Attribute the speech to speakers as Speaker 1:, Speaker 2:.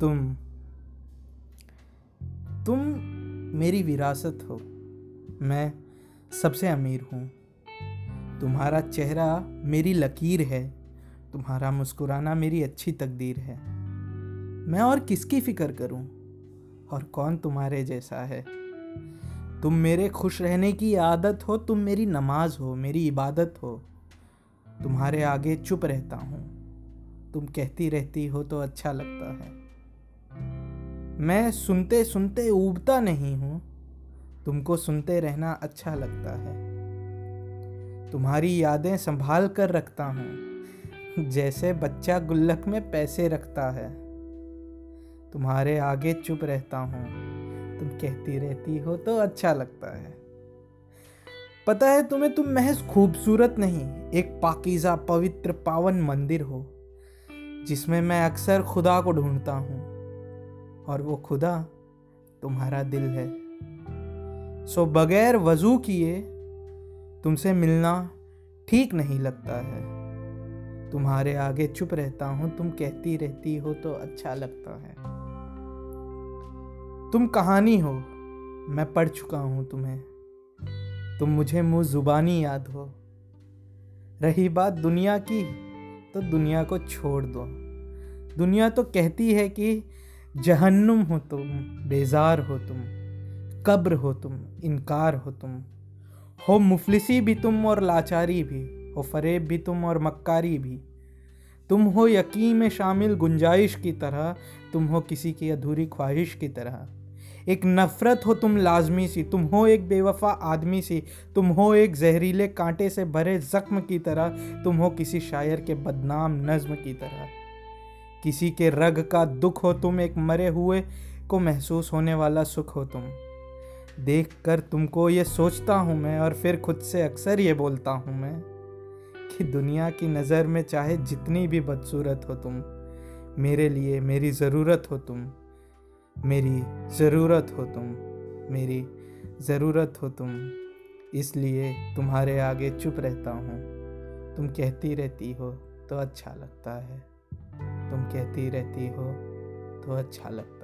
Speaker 1: तुम तुम मेरी विरासत हो। मैं सबसे अमीर हूँ। तुम्हारा चेहरा मेरी लकीर है। तुम्हारा मुस्कुराना मेरी अच्छी तकदीर है। मैं और किसकी फ़िक्र करूँ? और कौन तुम्हारे जैसा है? तुम मेरे खुश रहने की आदत हो, तुम मेरी नमाज़ हो, मेरी इबादत हो। तुम्हारे आगे चुप रहता हूँ। तुम कहती रहती हो तो अच्छा लगता है। मैं सुनते सुनते उबता नहीं हूँ। तुमको सुनते रहना अच्छा लगता है। तुम्हारी यादें संभाल कर रखता हूँ। जैसे बच्चा गुल्लक में पैसे रखता है। तुम्हारे आगे चुप रहता हूँ। तुम कहती रहती हो तो अच्छा लगता है। पता है तुम्हें, तुम महज खूबसूरत नहीं, एक पाकिज़ा पवित्र पावन मंदिर हो, जिसमें मैं अक्सर खुदा को ढूंढता हूँ। और वो खुदा तुम्हारा दिल है। सो बगैर वज़ू किए तुमसे मिलना ठीक नहीं लगता है। तुम्हारे आगे चुप रहता हूँ, तुम कहती रहती हो तो अच्छा लगता है। तुम कहानी हो, मैं पढ़ चुका हूँ तुम्हें। तुम मुझे मुँह जुबानी याद हो। रही बात दुनिया की तो दुनिया को छोड़ दो। दुनिया तो कहती है कि जहन्नुम हो तुम, बेजार हो तुम, कब्र हो तुम, इनकार हो तुम। हो मुफलिसी भी तुम और लाचारी भी, हो फरेब भी तुम और मक्कारी भी। तुम हो यकीन में शामिल गुंजाइश की तरह, तुम हो किसी की अधूरी ख्वाहिश की तरह। एक नफ़रत हो तुम लाजमी सी, तुम हो एक बेवफा आदमी सी, तुम हो एक जहरीले कांटे से भरे ज़ख्म की तरह, तुम हो किसी शायर के बदनाम नज्म की तरह। किसी के रग का दुख हो तुम एक मरे हुए को महसूस होने वाला सुख हो तुम। देख कर तुमको ये सोचता हूँ मैं और फिर खुद से अक्सर ये बोलता हूँ मैं कि दुनिया की नज़र में चाहे जितनी भी बदसूरत हो तुम, मेरे लिए मेरी ज़रूरत हो तुम, मेरी ज़रूरत हो तुम, मेरी ज़रूरत हो तुम। इसलिए तुम्हारे आगे चुप रहता हूँ, तुम कहती रहती हो तो अच्छा लगता है। कहती रहती हो तो अच्छा लगता